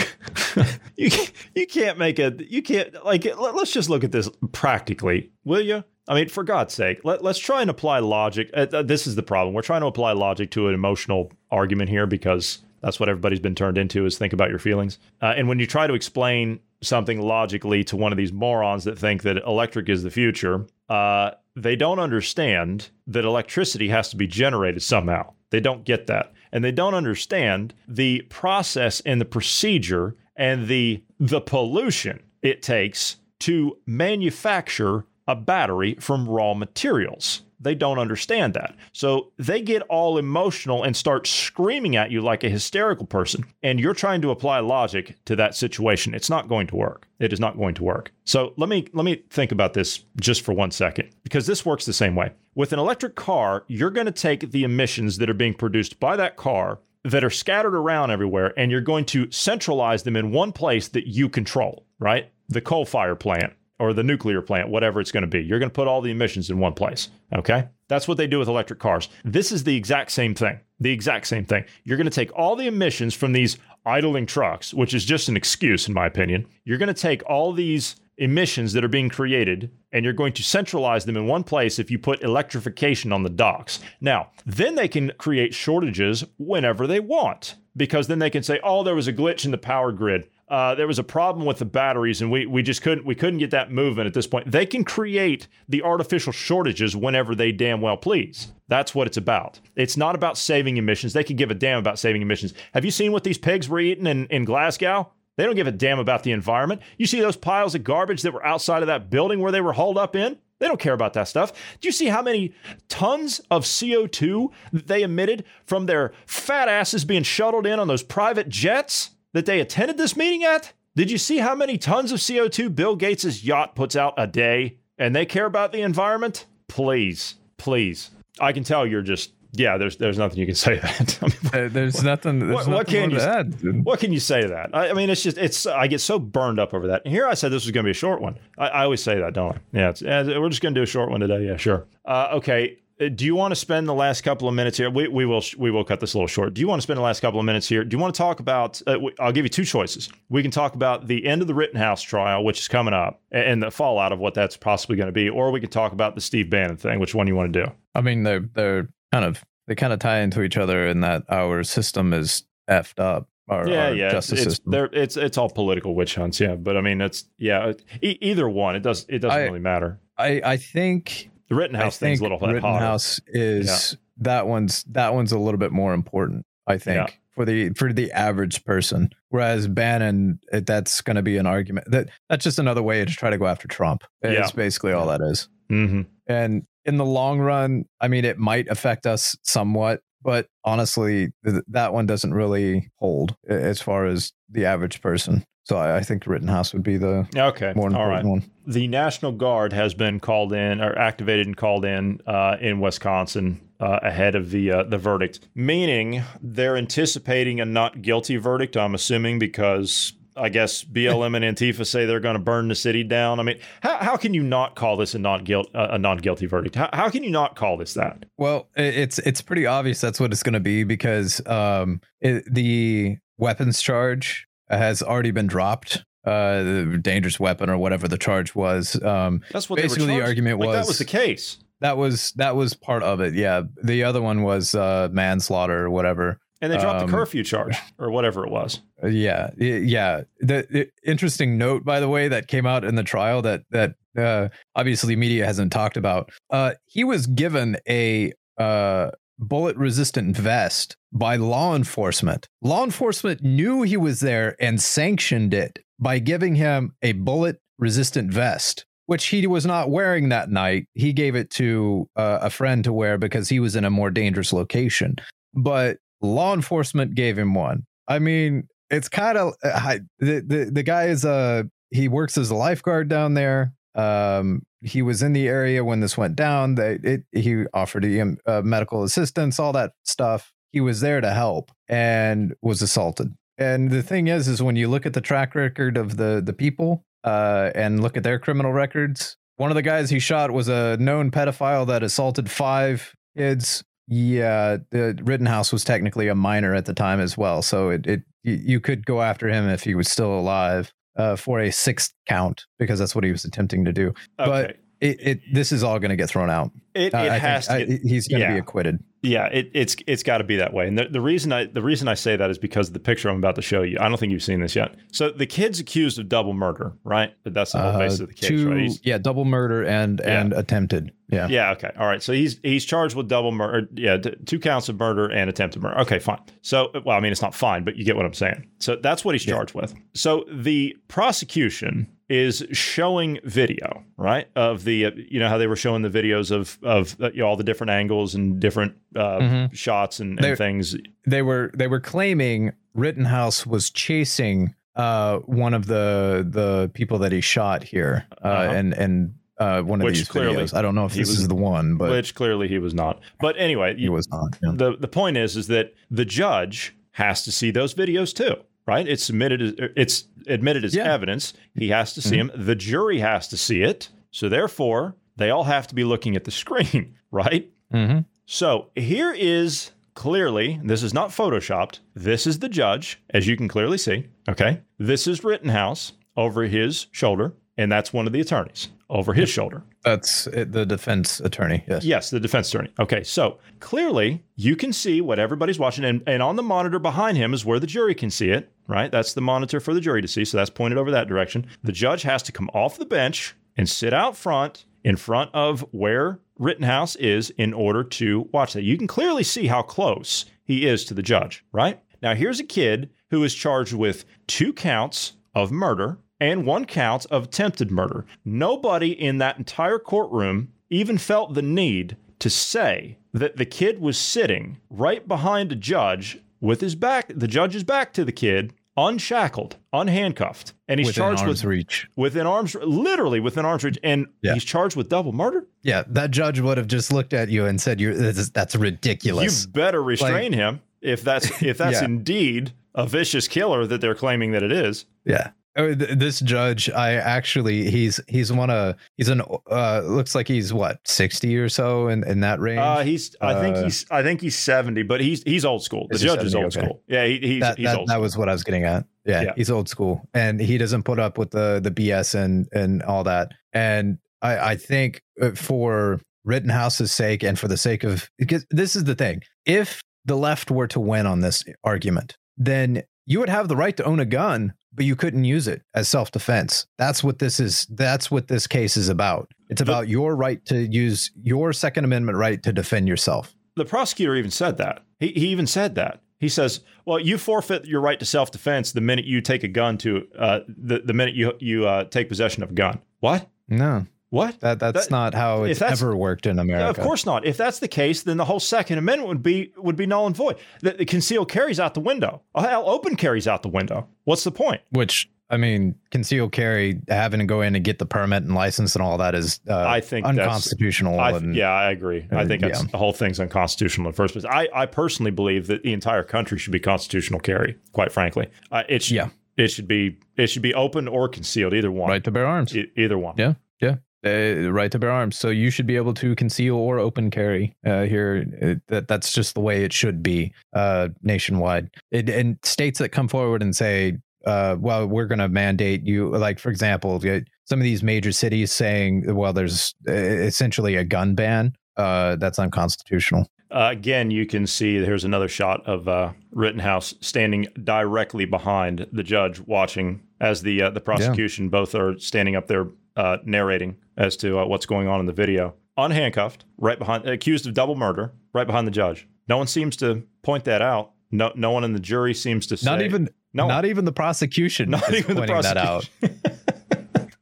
you you can't make a you can't like let, us just look at this practically, will you? I mean, for God's sake, let, let's try and apply logic. Uh, this is the problem. We're trying to apply logic to an emotional argument here because that's what everybody's been turned into is think about your feelings. Uh, and when you try to explain something logically to one of these morons that think that electric is the future, uh, they don't understand that electricity has to be generated somehow. They don't get that. And they don't understand the process and the procedure and the the pollution it takes to manufacture a battery from raw materials. They don't understand that. So they get all emotional and start screaming at you like a hysterical person. And you're trying to apply logic to that situation. It's not going to work. It is not going to work. So let me let me think about this just for one second because this works the same way. With an electric car, you're going to take the emissions that are being produced by that car that are scattered around everywhere and you're going to centralize them in one place that you control, right? The coal fire plant or the nuclear plant, whatever it's going to be. You're going to put all the emissions in one place. Okay. That's what they do with electric cars. This is the exact same thing. The exact same thing. You're going to take all the emissions from these idling trucks, which is just an excuse, in my opinion. You're going to take all these emissions that are being created and you're going to centralize them in one place if you put electrification on the docks. Now, then they can create shortages whenever they want because then they can say, "Oh, there was a glitch in the power grid. Uh, there was a problem with the batteries, and we we just couldn't we couldn't get that moving at this point." They can create the artificial shortages whenever they damn well please. That's what it's about. It's not about saving emissions. They can give a damn about saving emissions. Have you seen what these pigs were eating in, in Glasgow? They don't give a damn about the environment. You see those piles of garbage that were outside of that building where they were hauled up in? They don't care about that stuff. Do you see how many tons of CO2 they emitted from their fat asses being shuttled in on those private jets that they attended this meeting at? Did you see how many tons of CO2 Bill Gates' yacht puts out a day and they care about the environment? Please, please. I can tell you're just yeah, there's there's nothing you can say to that. I mean, Uh, There's nothing. There's What- what nothing can you add, what can you say to that? I, I mean, it's just it's. I get so burned up over that. And here I said this was going to be a short one. I, I always say that, don't I? Yeah, it's, yeah, we're just going to do a short one today. Yeah, sure. Uh, okay. Uh, Do you want to spend the last couple of minutes here? We, we will we will cut this a little short. Do you want to spend the last couple of minutes here? Do you want to talk about? Uh, I'll give you two choices. We can talk about the end of the Rittenhouse trial, which is coming up, and, the fallout of what that's possibly going to be, or we can talk about the Steve Bannon thing. Which one you want to do? I mean, they're they're kind of they kind of tie into each other in that our system is effed up. Our, yeah, our yeah. Justice it's, system. it's it's all political witch hunts. Yeah, but I mean, it's yeah. E- either one, it does it doesn't I- really matter. I I think The Rittenhouse thing's a little bit hotter. Rittenhouse is that one's that one's a little bit more important. I think. Yeah. For the for the average person, whereas Bannon, it, that's going to be an argument that that's just another way to try to go after Trump. It's Yeah. basically all that is. hmm And in the long run, I mean, it might affect us somewhat, but honestly, th- that one doesn't really hold as far as the average person. So I, I think Rittenhouse would be the Okay. more important right. one. The National Guard has been called in or activated and called in uh, in Wisconsin uh, ahead of the uh, the verdict, meaning they're anticipating a not guilty verdict. I'm assuming because I guess BLM and Antifa say they're going to burn the city down. I mean, how, how can you not call this a not guilt a not guilty verdict? How, how can you not call this that? Well, it's it's pretty obvious that's what it's going to be because um, it, the weapons charge has already been dropped. Uh, the dangerous weapon or whatever the charge was. Um, That's what Basically, the argument like, that was- was the case. that was that was part of it. Yeah, the other one was uh, manslaughter or whatever. And they dropped Um, the curfew charge or whatever it was. Yeah, yeah. The, the interesting note, by the way, that came out in the trial that that uh, obviously media hasn't talked about. Uh, he was given a uh, bullet-resistant vest by law enforcement. Law enforcement knew he was there and sanctioned it by giving him a bullet-resistant vest. Which he was not wearing that night. He gave it to uh, a friend to wear because he was in a more dangerous location. But law enforcement gave him one. I mean, it's kind of the, the the guy is uh he works as a lifeguard down there. Um, he was in the area when this went down. They it he offered him uh, medical assistance, all that stuff. He was there to help and was assaulted. And the thing is, is when you look at the track record of the the people uh, and look at their criminal records, one of the guys he shot was a known pedophile that assaulted five kids yeah, the Rittenhouse was technically a minor at the time as well, so it, it you could go after him if he was still alive uh, for a sixth count because that's what he was attempting to do. But Okay. It, it this is all going to get thrown out. It, it Uh, has think to. I- he's going to yeah. be acquitted. Yeah, it, it's it's got to be that way. And the, the reason I the reason I say that is because of the picture I'm about to show you. I don't think you've seen this yet. So the kid's accused of double murder, right? But that's the whole Uh, basis of the case, two, right? He's- yeah, double murder and Yeah. and attempted. Yeah. yeah. Okay. All right. So he's he's charged with double murder. Yeah, two counts of murder and attempted murder. Okay, fine. So well, I mean, it's not fine, but you get what I'm saying. So that's what he's Yeah. charged with. So the prosecution is showing video, right? Of the uh, you know how they were showing the videos of of uh, you know, all the different angles and different uh, Mhm. shots and, They're- things. they were they were claiming Rittenhouse was chasing uh one of the the people that he shot here uh Uh-huh. and and uh one of Which these clearly videos. I don't know if this was- is the one, but which clearly he was not. But anyway, he was not. yeah. the the point is is that the judge has to see those videos too, right? It's submitted as it's admitted as Yeah. evidence. He has to see him. The jury has to see it. So therefore, they all have to be looking at the screen, right? Mhm. So here is clearly, this is not photoshopped. This is the judge, as you can clearly see. Okay. This is Rittenhouse over his shoulder, and that's one of the attorneys over his shoulder. That's the defense attorney. Yes. Yes, the defense attorney. Okay, so clearly you can see what everybody's watching, and, and on the monitor behind him is where the jury can see it, right? That's the monitor for the jury to see, so that's pointed over that direction. The judge has to come off the bench and sit out front in front of where Rittenhouse is in order to watch that. You can clearly see how close he is to the judge, right? Now, here's a kid who is charged with two counts of murder and one count of attempted murder. Nobody in that entire courtroom even felt the need to say that the kid was sitting right behind a judge with his back, the judge's back to the kid, unshackled, unhandcuffed, and he's Within charged arm's with reach. within arms, literally within arm's reach, and Yeah. he's charged with double murder. Yeah, that judge would have just looked at you and said, "You that's, that's ridiculous." You better restrain him if that's if that's Yeah. indeed a vicious killer that they're claiming that it is. yeah. Oh, th- this judge, I actually, he's he's one of he's an uh looks like he's what sixty or so in in that range. Uh, he's I think Uh, he's I think he's seventy, but he's he's old school. The Is judge is old Okay. school. Yeah, he, he's that he's that, old. that school. was what I was getting at. Yeah, Yeah. he's old school, and he doesn't put up with the the BS and and all that. And I I think uh, for Rittenhouse's sake and for the sake of because this is the thing, if the left were to win on this argument, then you would have the right to own a gun, but you couldn't use it as self defense. That's what this is. That's what this case is about. It's about your right to use your Second Amendment right to defend yourself. the prosecutor even said that. He, he even said that. He says, "Well, you forfeit your right to self defense the minute you take a gun to uh, the the minute you you uh, take possession of a gun." What? No, What? that that's That- not how it's ever worked in America. Of course not. If that's the case, then the whole Second Amendment would be would be null and void. The, the concealed carries out the window. Hell, open carries out the window. What's the point? Which I mean, concealed carry, having to go in and get the permit and license and all that is uh, I think unconstitutional. I, and, yeah, I agree. I uh, think that's, yeah. the whole thing's unconstitutional in the first place. I, I personally believe that the entire country should be constitutional carry. Quite frankly, uh, it should, Yeah. it should be it should be open or concealed. Either one. right to bear arms. E- either one. Yeah. Yeah. Uh, right to bear arms. So you should be able to conceal or open carry uh, here. Uh, that that's just the way it should be uh, nationwide. It, and states that come forward and say, uh, "Well, we're going to mandate you." Like for example, some of these major cities saying, "Well, there's uh, essentially a gun ban." Uh, that's unconstitutional. Uh, again, you can see here's another shot of uh, Rittenhouse standing directly behind the judge, watching as the uh, the prosecution both are standing up there uh, narrating as to uh, what's going on in the video, unhandcuffed, right behind, accused of double murder, right behind the judge. No one seems to point that out. No, no one in the jury seems to say. Not even. no, Not even the prosecution. not even the pointing that out. prosecution.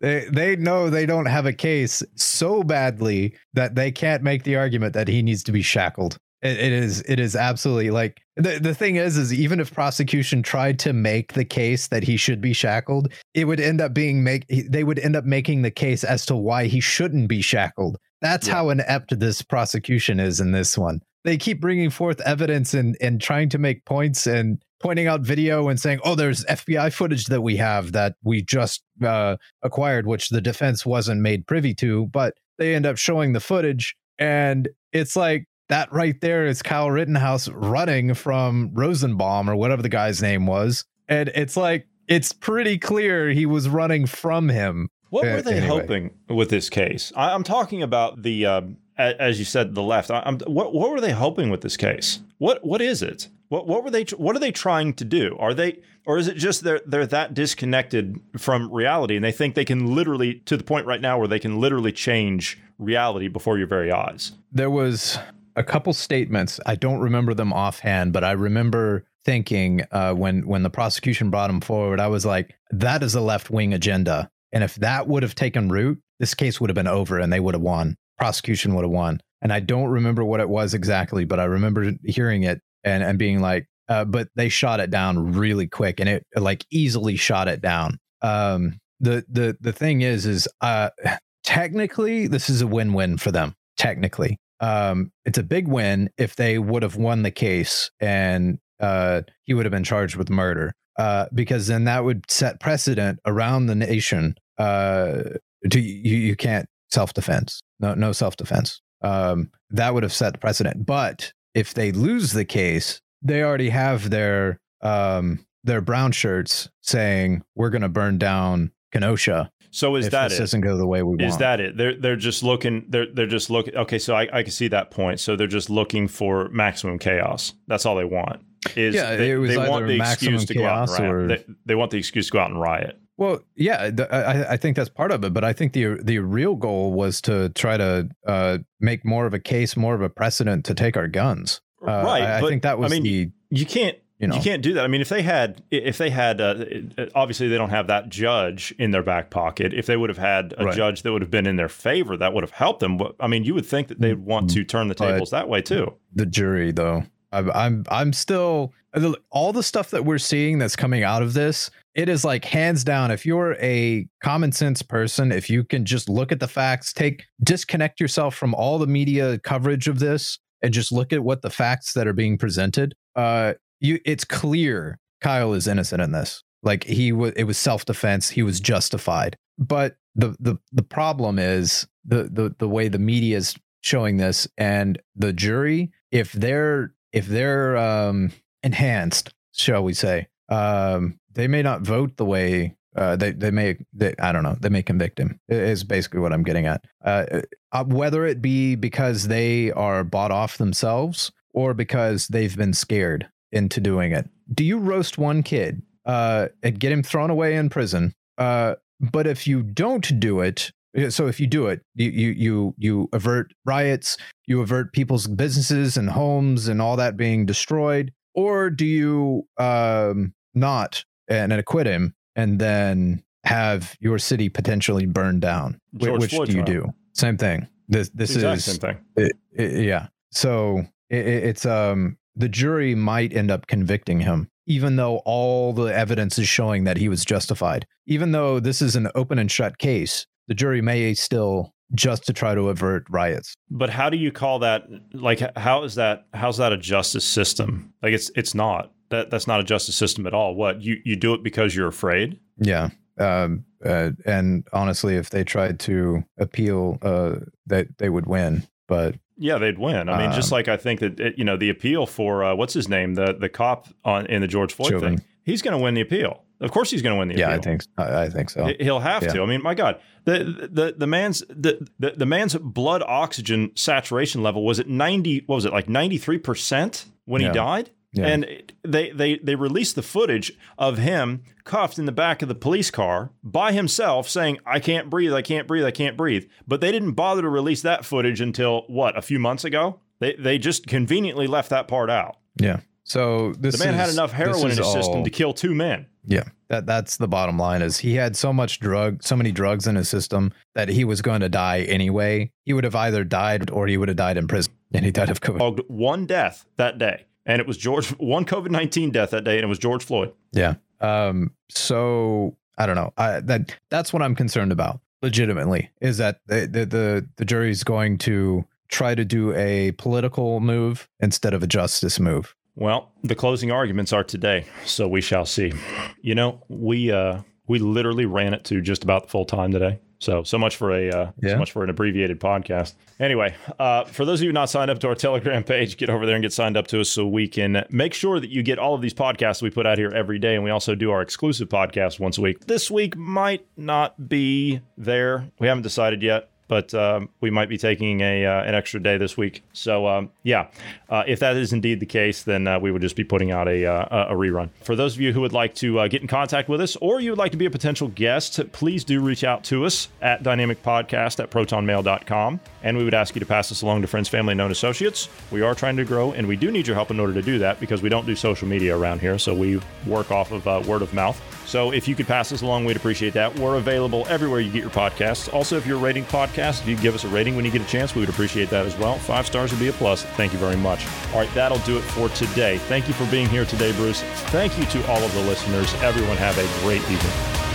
They they know they don't have a case so badly that they can't make the argument that he needs to be shackled. It, it is it is absolutely like the the thing is is even if prosecution tried to make the case that he should be shackled, it would end up being make they would end up making the case as to why he shouldn't be shackled. That's Yeah. how inept this prosecution is in this one. They keep bringing forth evidence and and trying to make points and pointing out video and saying, "Oh, there's FBI footage that we have that we just uh, acquired, which the defense wasn't made privy to." But they end up showing the footage, and it's like that right there is Kyle Rittenhouse running from Rosenbaum or whatever the guy's name was, and it's like it's pretty clear he was running from him. What Uh, were they anyway. hoping with this case? I, I'm talking about the, um, as you said, the left. I, I'm, what what were they hoping with this case? What what is it? What what were they? What are they trying to do? Are they, or is it just they're they're that disconnected from reality and they think they can literally to the point right now where they can literally change reality before your very eyes? there was a couple statements. I don't remember them offhand, but I remember thinking uh, when when the prosecution brought him forward, I was like, "That is a left wing agenda." And if that would have taken root, this case would have been over, and they would have won. Prosecution would have won. And I don't remember what it was exactly, but I remember hearing it and and being like, uh, "But they shot it down really quick, and it like easily shot it down." Um, the the the thing is, is uh, technically this is a win win for them. Technically, um, it's a big win if they would have won the case and uh, he would have been charged with murder, uh, because then that would set precedent around the nation. Uh, to you, you can't self defense, no, no self defense. Um, that would have set the precedent. But if they lose the case, they already have their um, their brown shirts saying we're going to burn down Kenosha So is that this it? doesn't go the way we want. Is that it? They're they're just looking. They're they're just looking. Okay, so I, I can see that point. So they're just looking for maximum chaos. That's all they want. Is Yeah, they, they want the maximum excuse to go out and chaos riot. or- They, they want the excuse to go out and riot. Well, yeah, the, I, I think that's part of it, but I think the the real goal was to try to uh, make more of a case, more of a precedent to take our guns. Uh, right. I, I but, think that was I mean, the you can't. You know You can't do that. I mean, if they had, if they had, uh, obviously they don't have that judge in their back pocket. If they would have had a Right. judge that would have been in their favor, that would have helped them. But I mean, you would think that they'd want to turn the But- tables that way too. the jury though. I'm I'm I'm still all the stuff that we're seeing that's coming out of this. It is like hands down. If you're a common sense person, if you can just look at the facts, take disconnect yourself from all the media coverage of this, and just look at what the facts that are being presented. Uh, you it's clear Kyle is innocent in this. Like he was, it was self defense. He was justified. But the the the problem is the the the way the media is showing this and the jury if they're if they're um enhanced shall we say um they may not vote the way uh they they may they, i don't know they may convict him is basically what i'm getting at uh, uh whether it be because they are bought off themselves or because they've been scared into doing it do you roast one kid uh and get him thrown away in prison uh but if you don't do it so if you do it you you you, you avert riots you avert people's businesses and homes and all that being destroyed or do you um, not and acquit him and then have your city potentially burned down? George Which Floyd do you trial. do? Same thing. This this is same thing. it- it- yeah. So it- it's um the jury might end up convicting him, even though all the evidence is showing that he was justified. Even though this is an open and shut case, the jury may still just to try to avert riots. But how do you call that? Like, how is that? How's that a justice system? Like, it's it's not. That that's not a justice system at all. What you you do it because you're afraid? Yeah. Um, uh, and honestly, if they tried to appeal, uh, that they would win. But Yeah, they'd win. I mean, just Um, like I think that it, you know the appeal for uh, what's his name, the the cop on in the George Floyd Chauvin. thing, he's going to win the appeal. Of course, he's going to win the yeah, appeal. Yeah, I think I, I think so. He- He'll have Yeah. to. I mean, my God, the the the man's the, the the man's blood oxygen saturation level was at ninety. What was it like ninety three percent when he died? Yeah. And they they they released the footage of him cuffed in the back of the police car by himself, saying, "I can't breathe, I can't breathe, I can't breathe." But they didn't bother to release that footage until what a few months ago. They they just conveniently left that part out. yeah. So this The man had enough heroin in is his system to kill two men. Yeah, that that's the bottom line. Is he had so much drug, so many drugs in his system that he was going to die anyway. He would have either died or he would have died in prison, and he died of COVID. one death that day, and it was George one COVID nineteen death that day, and it was George Floyd. Yeah. Um. So I don't know. I that that's what I'm concerned about. Legitimately, is that the the the, jury's going to try to do a political move instead of a justice move. Well, the closing arguments are today, so we shall see. You know, we uh we literally ran it to just about the full time today. So so much for a uh, Yeah. so much for an abbreviated podcast. Anyway, uh, for those of you not signed up to our Telegram page, get over there and get signed up to us so we can make sure that you get all of these podcasts we put out here every day, and we also do our exclusive podcast once a week. This week might not be there. We haven't decided yet. But um, we might be taking a uh, an extra day this week. So um, yeah, uh, if that is indeed the case, then uh, we would just be putting out a uh, a rerun. For those of you who would like to uh, get in contact with us, or you would like to be a potential guest, please do reach out to us at dynamicpodcast at protonmail.com. And we would ask you to pass us along to friends, family, and known associates. We are trying to grow, and we do need your help in order to do that because we don't do social media around here. So we work off of uh, word of mouth. So if you could pass us along, we'd appreciate that. We're available everywhere you get your podcasts. Also, if you're rating podcasts, if you give us a rating when you get a chance, we would appreciate that as well. Five stars would be a plus. Thank you very much. All right, that'll do it for today. Thank you for being here today, Bruce. Thank you to all of the listeners. Everyone have a great evening.